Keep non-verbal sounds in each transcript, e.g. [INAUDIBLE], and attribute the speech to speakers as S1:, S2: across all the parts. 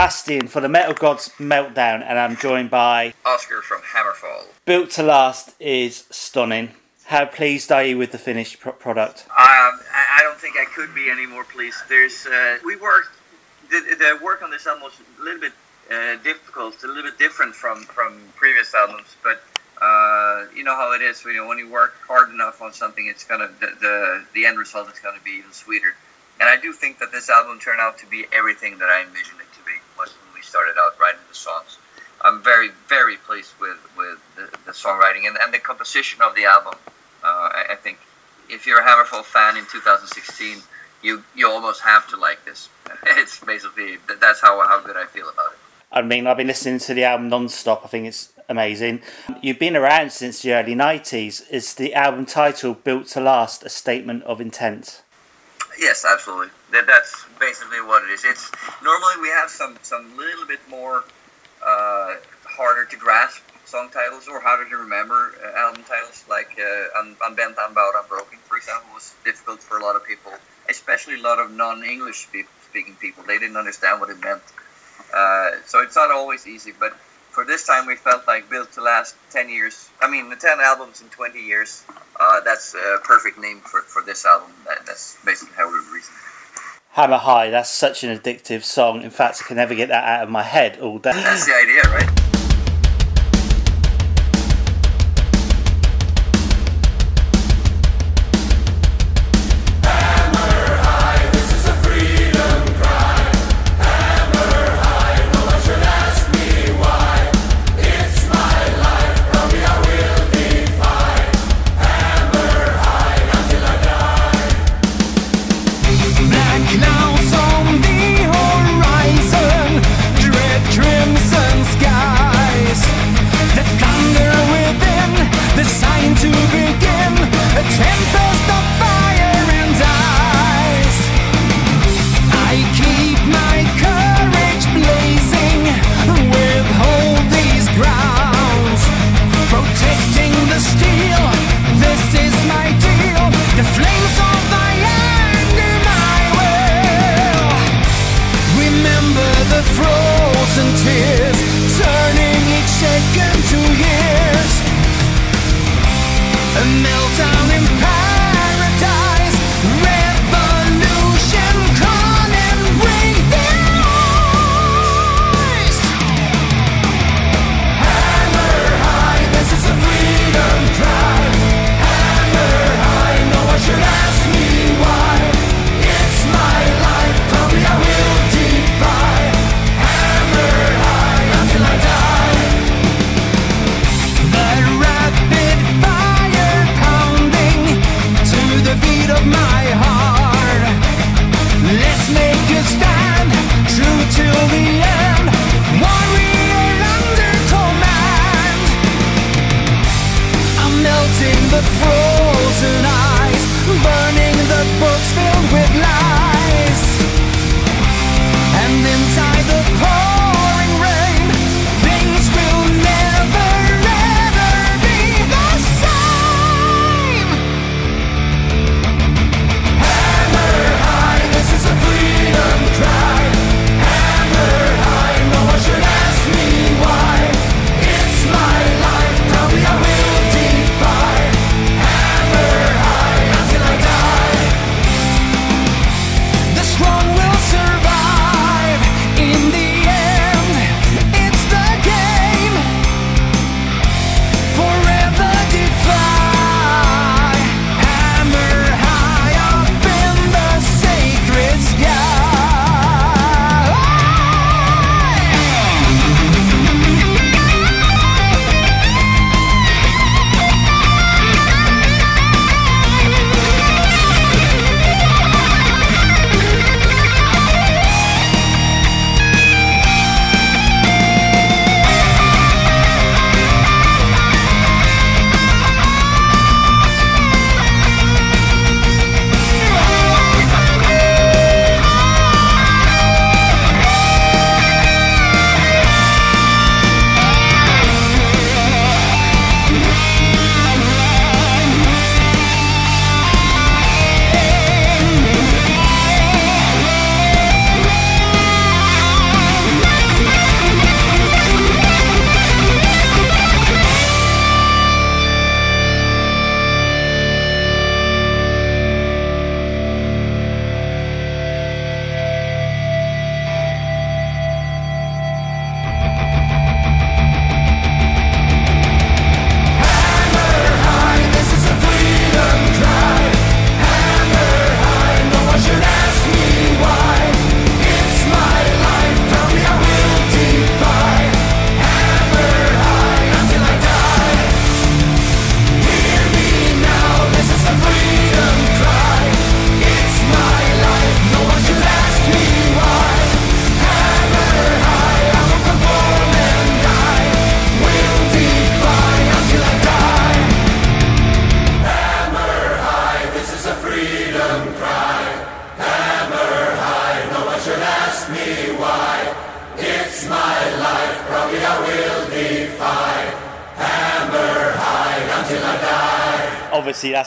S1: Sebastian for the Metal Gods Meltdown, and I'm joined by
S2: Oscar from Hammerfall.
S1: Built to Last is stunning. How pleased are you with the finished pro- product?
S2: Um, I I don't think I could be any more pleased. There's uh, we worked the, the work on this album was a little bit uh, difficult, a little bit different from from previous albums, but. Uh, you know how it is. You know, when you work hard enough on something, it's gonna the the, the end result is gonna be even sweeter. And I do think that this album turned out to be everything that I envisioned when we started out writing the songs. I'm very, very pleased with, with the, the songwriting and, and the composition of the album. Uh, I, I think if you're a Hammerfall fan in 2016, you you almost have to like this. [LAUGHS] It's basically that's how how good I feel about it.
S1: I mean, I've been listening to the album non-stop. I think it's amazing. You've been around since the early 90s. Is the album title Built to Last a statement of intent?
S2: Yes, absolutely. That, that's basically what it is. It's normally we have some some little bit more uh, harder to grasp song titles or harder to remember uh, album titles, like uh, Un- Unbent, Unbowed, Unbroken, for example, was difficult for a lot of people, especially a lot of non-English speaking people. They didn't understand what it meant. Uh, so it's not always easy, but for this time we felt like built to last 10 years. I mean, the 10 albums in 20 years. Uh, that's a perfect name for, for this album. That, that's basically how we reasoned.
S1: Hammer High, that's such an addictive song. In fact, I can never get that out of my head all day.
S2: That's the idea, right?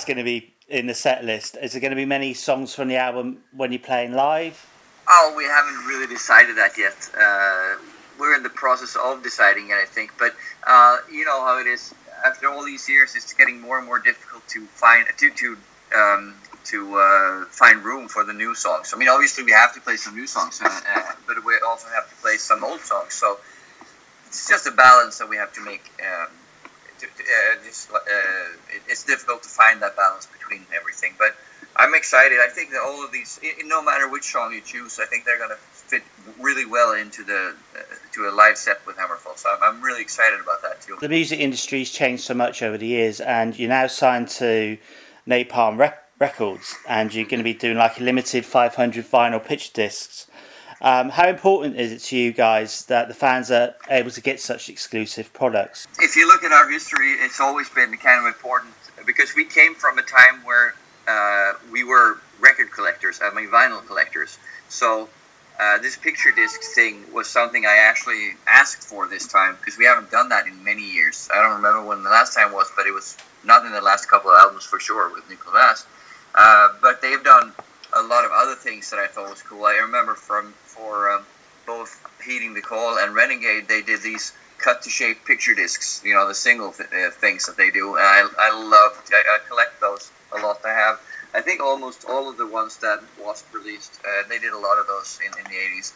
S1: That's going to be in the set list. Is there going to be many songs from the album when you're playing live?
S3: Oh, we haven't really decided that yet. Uh, we're in the process of deciding it, I think. But uh, you know how it is. After all these years, it's getting more and more difficult to find to to um, to uh, find room for the new songs. I mean, obviously we have to play some new songs, uh, uh, but we also have to play some old songs. So it's just a balance that we have to make. Um, just, uh, it, it's difficult to find that balance between everything, but I'm excited. I think that all of these, no matter which song you choose, I think they're going to fit really well into the uh, to a live set with Hammerfall. So I'm, I'm really excited about that too.
S1: The music industry's changed so much over the years, and you're now signed to Napalm Rec- Records, and you're going to be doing like a limited 500 vinyl picture discs. Um, how important is it to you guys that the fans are able to get such exclusive products?
S3: if you look at our history, it's always been kind of important because we came from a time where uh, we were record collectors, I mean vinyl collectors. So uh, this picture disc thing was something I actually asked for this time because we haven't done that in many years. I don't remember when the last time was, but it was not in the last couple of albums for sure with Nuclear Blast. Uh, but they've done a lot of other things that I thought was cool. I remember from for um, both Heeding the Call and Renegade, they did these cut to shape picture discs. You know, the single th- uh, things that they do. And I I love I, I collect those a lot. I have I think almost all of the ones that was released. Uh, they did a lot of those in, in the 80s,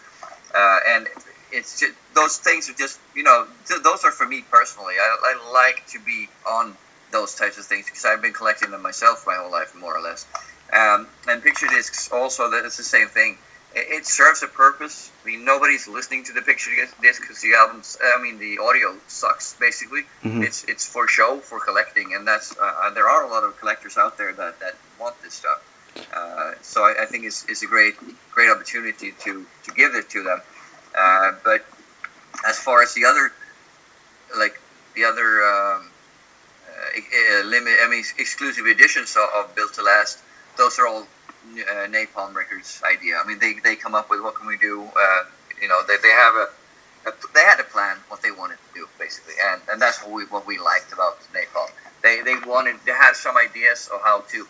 S3: uh, and it's just, those things are just you know th- those are for me personally. I, I like to be on those types of things because I've been collecting them myself my whole life, more or less. Um, and picture discs also, that it's the same thing. It, it serves a purpose. I mean, nobody's listening to the picture disc because the albums, I mean, the audio sucks. Basically,
S1: Mhm.
S3: it's it's for show, for collecting, and that's uh, there are a lot of collectors out there that, that want this stuff. Uh, so I, I think it's, it's a great great opportunity to, to give it to them. Uh, but as far as the other, like the other um, uh, uh, limit, I mean, exclusive editions of, of Built to Last, those are all uh, Napalm Records' idea. I mean, they, they come up with what can we do. Uh, you know, they, they have a, a they had a plan what they wanted to do basically, and, and that's what we what we liked about Napalm. They they wanted they had some ideas of how to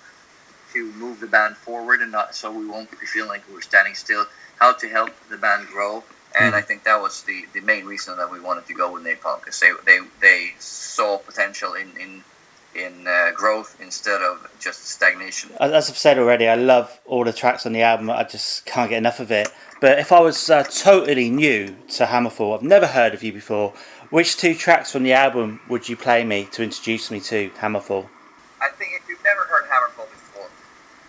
S3: to move the band forward and not so we won't be feeling like we're standing still. How to help the band grow, and I think that was the, the main reason that we wanted to go with Napalm because they, they they saw potential in in in uh, growth instead of just stagnation.
S1: As I've said already, I love all the tracks on the album. I just can't get enough of it. But if I was uh, totally new to Hammerfall, I've never heard of you before. Which two tracks from the album would you play me to introduce me to Hammerfall?
S3: I think if you've never heard Hammerfall before,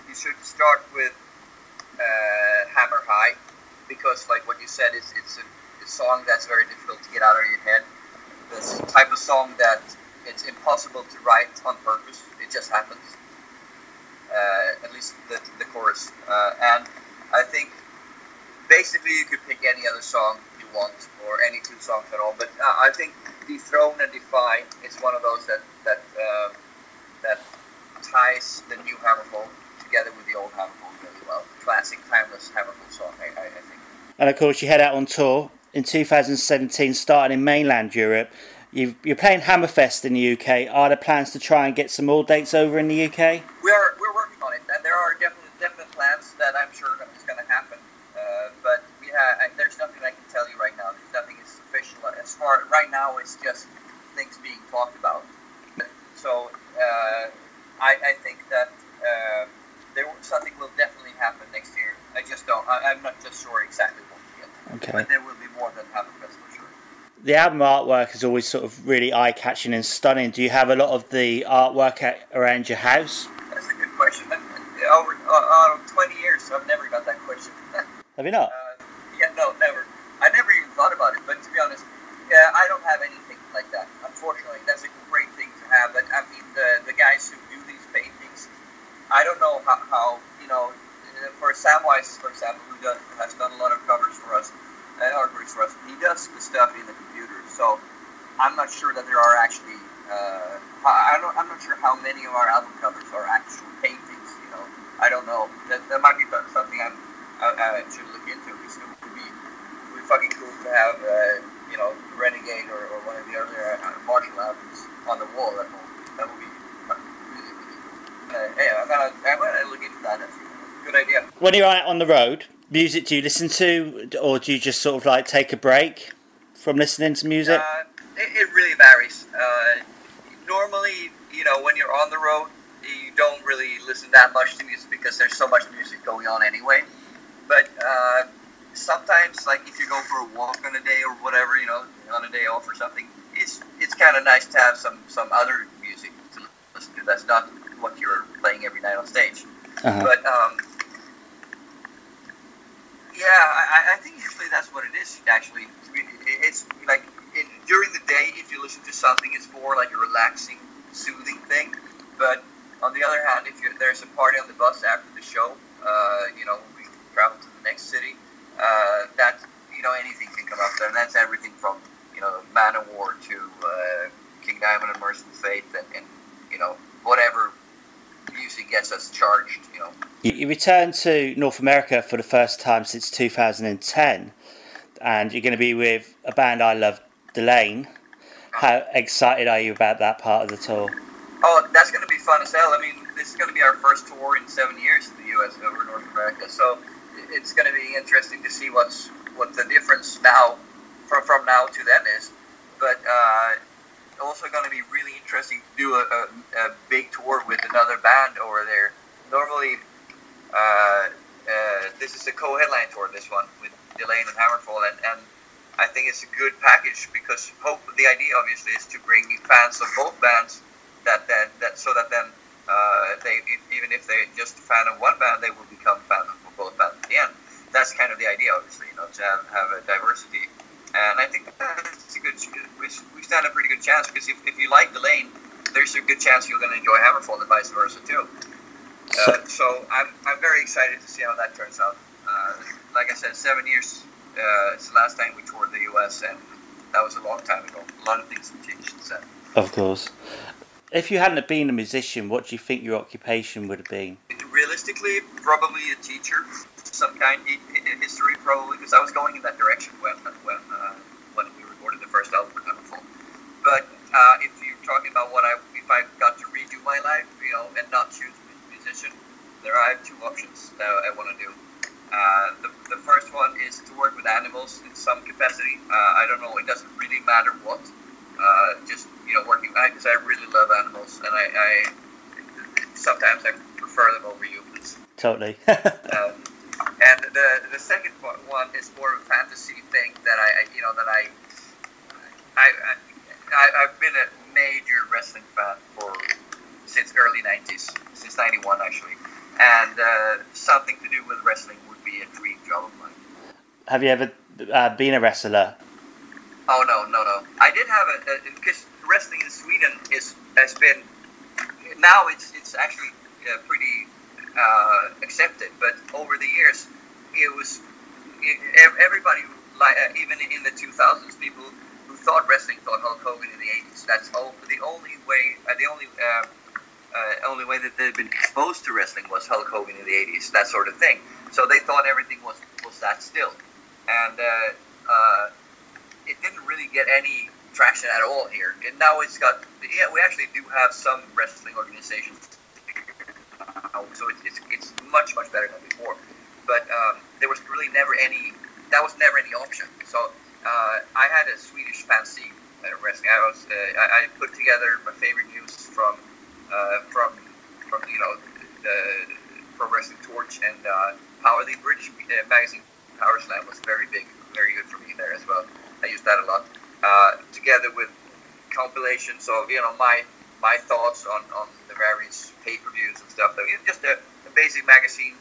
S3: you should start with uh, Hammer High because, like what you said, it's it's a, a song that's very difficult to get out of your head. This type of song that it's impossible to write on purpose. It just happens. Uh, at least the, the chorus. Uh, and I think basically you could pick any other song you want or any two songs at all. But uh, I think Dethrone and Defy is one of those that that um, that ties the new Hammerfall together with the old Hammerfall really well. Classic, timeless Hammerfall song, I, I, I think.
S1: And of course, you head out on tour in 2017, starting in mainland Europe. You've, you're playing Hammerfest in the UK. Are there plans to try and get some more dates over in the UK?
S3: We are we're working on it, and there are definite definite plans that I'm sure is going to happen. Uh, but we have I, there's nothing I can tell you right now. There's nothing is official as far right now. It's just things being talked about. So uh, I, I think that um, there something will definitely happen next year. I just don't. I, I'm not just sure exactly what yet.
S1: Okay.
S3: But there will be more than Hammerfest for sure.
S1: The album artwork is always sort of really eye catching and stunning. Do you have a lot of the artwork at, around your house?
S3: That's a good question. [LAUGHS] Over uh, uh, 20 years, so I've never got that question. [LAUGHS]
S1: Have you not?
S3: Uh, yeah, no, never. I never even thought about it. But to be honest, yeah, I don't have anything like that. Unfortunately, that's a great thing to have. But I mean, the the guys who do these paintings, I don't know how, how you know. uh, For Samwise, for example, who does, has done a lot of covers for us and artworks for us, he does the stuff in the computer. So I'm not sure that there are actually. Uh, I don't, I'm not sure how many of our album covers are actual paintings. You know, I don't know. That, that might be something I'm, I, I should look into. It would be, would be fucking cool to have, uh, you know, Renegade or, or one of the earlier uh, Marshall albums on the wall at home. That would be really, really cool. yeah, I'm gonna, I'm gonna look into that. That's a good idea.
S1: When you're out on the road, music do you listen to, or do you just sort of like take a break from listening to music?
S3: Uh, it, it really varies. Uh, normally, you know, when you're on the road, you don't really listen that much to music because there's so much music going on anyway. But uh, sometimes, like if you go for a walk on a day or whatever, you know, on a day off or something, it's it's kind of nice to have some some other music to listen to. That's not what you're playing every night on stage.
S1: Uh-huh.
S3: But um, yeah, I, I think usually that's what it is. Actually, it's like in, during the day, if you listen to something, it's more like a relaxing, soothing thing. But on the other hand, if there's a party on the bus after the show, uh, you know, we travel to the next city. Uh, that you know, anything can come up there, and that's everything from you know, Manowar to uh, King Diamond and Mercyful Fate, and, and you know, whatever music gets us charged. You know,
S1: You, you returned to North America for the first time since 2010, and you're going to be with a band I love, Delain. How excited are you about that part of the tour?
S3: Oh, that's going to be fun as hell. I mean, this is going to be our first tour in seven years in the U.S. over North America, so it's going to be interesting to see what's what the difference now from from now to then is. But uh, also going to be really interesting to do a, a, a big tour with another band over there. Normally, uh, uh, this is a co-headline tour. This one with Delain and Hammerfall, and, and I think it's a good package because hope the idea obviously is to bring fans of both bands that that, that so that then uh, they even if they're just a fan of one band, they will become fans of both bands at the end. That's kind of the idea, obviously, you know, to have, have a diversity. And I think that's a good. We, we stand a pretty good chance because if, if you like Delain, there's a good chance you're going to enjoy Hammerfall and vice versa too. Uh, so I'm, I'm very excited to see how that turns out. Uh, like I said, seven years. Uh, it's the last time we toured the U.S. and that was a long time ago. A lot of things have changed since then.
S1: Of course. If you hadn't been a musician, what do you think your occupation would have been?
S3: realistically, probably a teacher, some kind in, history, probably because I was going in that direction when when uh, when we recorded the first album But uh, if you're talking about what I if I got to redo my life, you know, and not choose mu- musician, there have two options that I want to do. Uh, the, the first one is to work with animals in some capacity. Uh, I don't know; it doesn't really matter what. Uh, just you know, working because I really love animals, and I, I sometimes I prefer them over humans.
S1: Totally. [LAUGHS]
S3: Um, and the the second one- is more of a fantasy thing that I, you know, that I, I, I, I've been a major wrestling fan for since early '90s, since '91 actually, and uh, something to do with wrestling would be a dream job of mine.
S1: have you ever uh, been a wrestler?
S3: Oh no, no, no! I did have a because wrestling in Sweden is has been now it's it's actually uh, pretty uh, accepted, but over the years it was everybody like uh, even in the 2000s people who thought wrestling thought Hulk Hogan in the 80s. That's all, the only way uh, the only uh, uh, only way that they'd been exposed to wrestling was Hulk Hogan in the 80s, that sort of thing. So they thought everything was was that still, and uh, uh, it didn't really get any traction at all here. And now it's got, yeah, we actually do have some wrestling organizations, so it's, it's, it's much, much better than before. But um, there was really never any, that was never any option. So uh, I had a Swedish fanzine wrestling. I was, uh, I, I put together my favorite news from, uh, from, from you know, the Pro Wrestling Torch and uh, Power, the British uh, magazine Power Slam was very big, very good for me there as well. I used that a lot, together with compilations of you know my my thoughts on, on the various pay-per-views and stuff. I mean, just a, a basic magazine.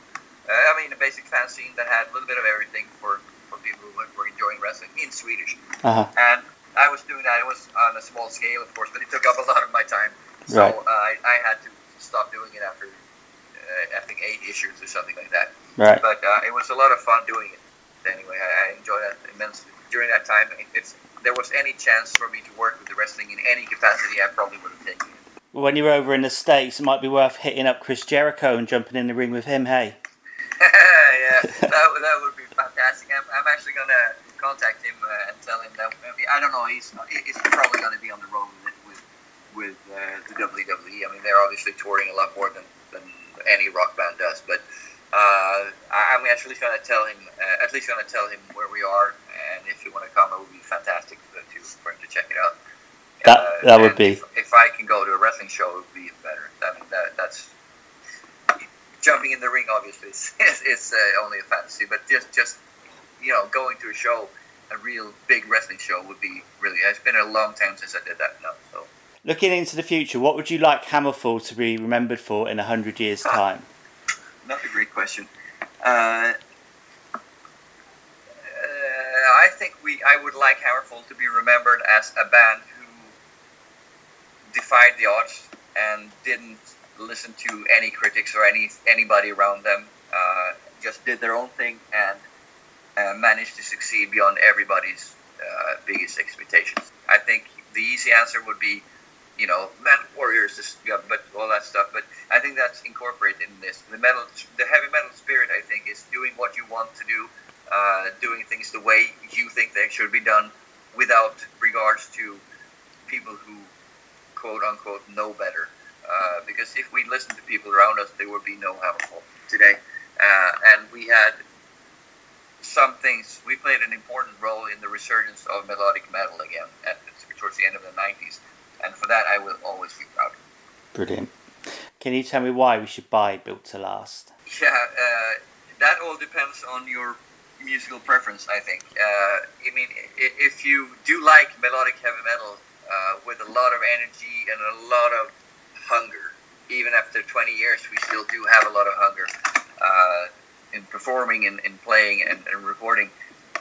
S3: Uh, I mean, a basic fanzine that had a little bit of everything for, for people who were enjoying wrestling in Swedish.
S1: Uh-huh.
S3: And I was doing that. It was on a small scale, of course, but it took up a lot of my time. So
S1: Right.
S3: uh, I, I had to stop doing it after uh, I think eight issues or something like that
S1: Right.
S3: but uh, it was a lot of fun doing it. Anyway, I, I enjoyed that immensely. During that time, if there was any chance for me to work with the wrestling in any capacity, I probably would have taken it.
S1: Well when you're over in the States, it might be worth hitting up Chris Jericho and jumping in the ring with him, hey? [LAUGHS]
S3: yeah, that, would- that would be fantastic. I'm, I'm actually gonna contact him uh, and tell him that. I, mean, I don't know. He's he's probably gonna be on the road with with, with uh, the WWE. I mean, they're obviously touring a lot more than than any rock band does. But uh, I'm actually going to tell him, uh, at least going to tell him where we are, and if you want to come, it would be fantastic to, to for him to check it out.
S1: That-
S3: Uh,
S1: that would be-
S3: If, if I can go to a wrestling show, it would be better. I mean, that, that's jumping in the ring. Obviously, [LAUGHS] is, uh, only a fantasy, but just just you know, going to a show, a real big wrestling show, would be really. It's been a long time since I did that now, so.
S1: Looking into the future, what would you like Hammerfall to be remembered for in a hundred years' time?
S3: That's a great question. Uh, uh, I think we. I would like Hammerfall to be remembered as a band who defied the odds and didn't listen to any critics or any anybody around them. Uh, just did their own thing and uh, managed to succeed beyond everybody's uh, biggest expectations. I think the easy answer would be, you know, metal warriors, this, yeah, but all that stuff. But I think that's incorporated in this. The metal, the heavy metal spirit, I think, is doing what you want to do, uh, doing things the way you think they should be done, without regards to people who, quote unquote, know better. Uh, because if we listened to people around us, there would be no Hammerfall today. Uh, and we had some things. We played an important role in the resurgence of melodic metal again at towards the end of the '90s, and for that I will always be proud.
S1: Brilliant. Can you tell me why we should buy Built to Last?
S3: Yeah, uh, that all depends on your musical preference. I think. Uh, I mean, if you do like melodic heavy metal uh, with a lot of energy and a lot of hunger, even after 20 years, we still do have a lot of hunger uh, in performing and in playing and, and recording.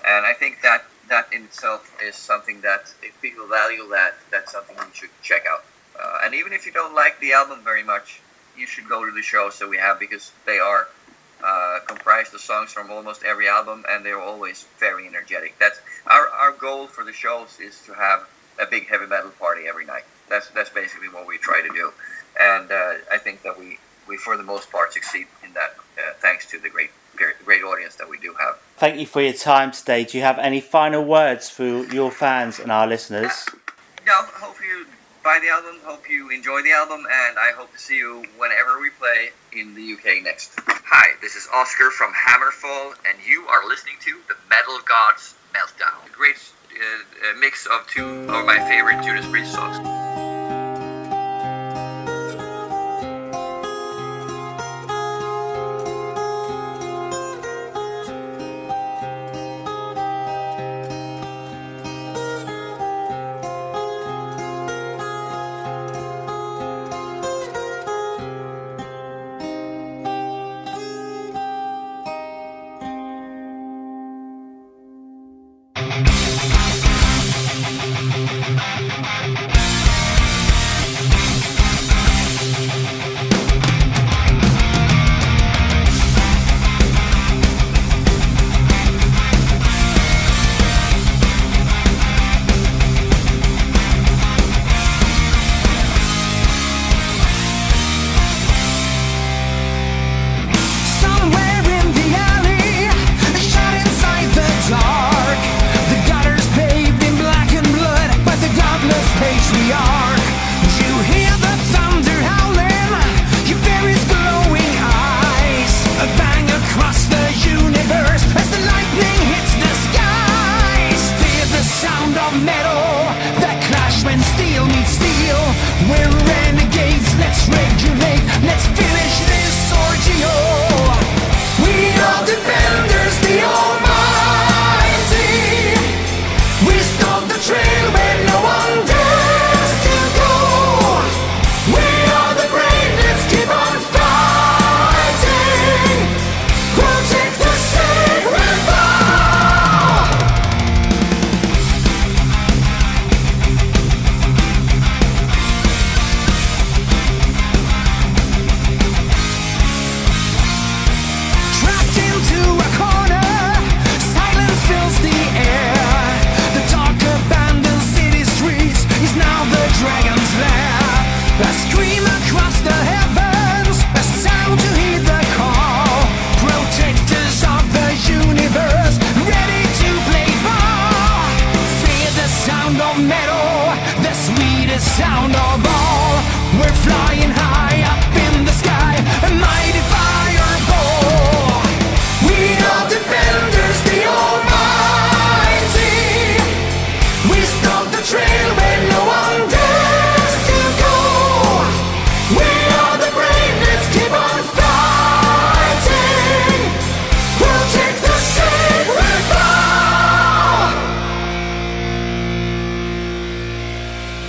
S3: And I think that that in itself is something that if people value that, that's something you should check out. Uh, and even if you don't like the album very much, you should go to the shows that we have because they are uh, comprised of songs from almost every album, and they're always very energetic. That's our our goal for the shows is to have a big heavy metal party every night. That's that's basically what we try to do, and uh, I think that we we for the most part succeed in that, uh, thanks to the great great great audience that we do have.
S1: Thank you for your time today. Do you have any final words for your fans and our listeners?
S3: No, hope you buy the album. Hope you enjoy the album, and I hope to see you whenever we play in the UK next. Hi, this is Oscar from Hammerfall, and you are listening to the Metal Gods Meltdown. A great uh, uh, mix of two of my favorite Judas Priest songs.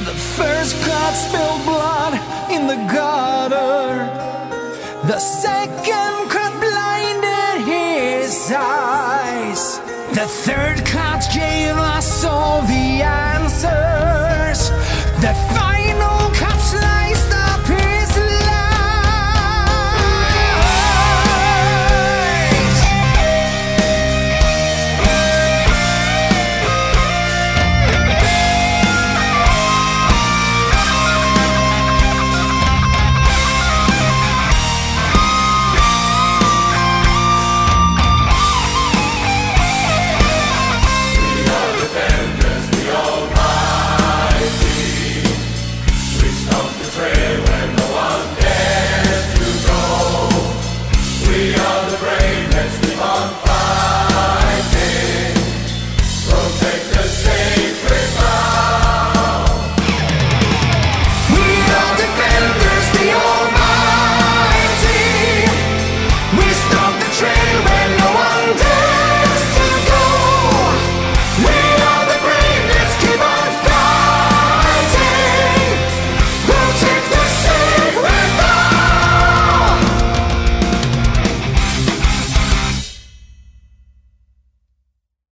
S2: The first God spilled blood in the gutter. The second God blinded his eyes. The third God gave us all the answers. The